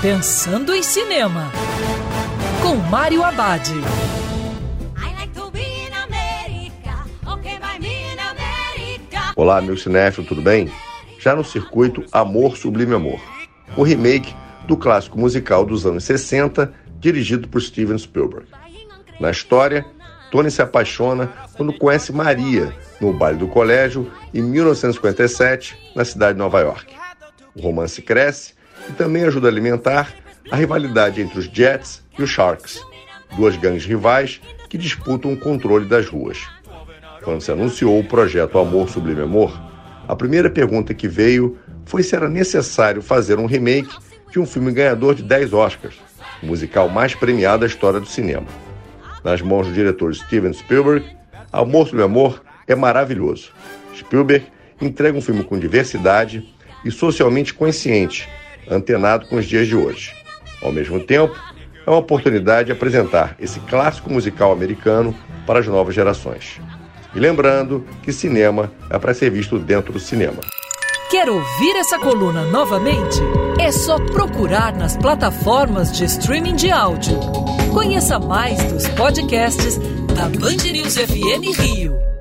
Pensando em Cinema, com Mário Abad. Olá, meu cinéfilo, tudo bem? Já no circuito Amor Sublime Amor, o remake do clássico musical dos anos 60, dirigido por Steven Spielberg. Na história, Tony se apaixona quando conhece Maria no baile do colégio em 1957, na cidade de Nova York. O romance cresce e também ajuda a alimentar a rivalidade entre os Jets e os Sharks, duas gangues rivais que disputam o controle das ruas. Quando se anunciou o projeto Amor Sublime Amor, a primeira pergunta que veio foi se era necessário fazer um remake de um filme ganhador de 10 Oscars, o musical mais premiado da história do cinema. Nas mãos do diretor Steven Spielberg, Amor Sublime Amor é maravilhoso. Spielberg entrega um filme com diversidade e socialmente consciente, antenado com os dias de hoje. Ao mesmo tempo, é uma oportunidade de apresentar esse clássico musical americano para as novas gerações. E lembrando que cinema é para ser visto dentro do cinema. Quer ouvir essa coluna novamente? É só procurar nas plataformas de streaming de áudio. Conheça mais dos podcasts da Band News FM Rio.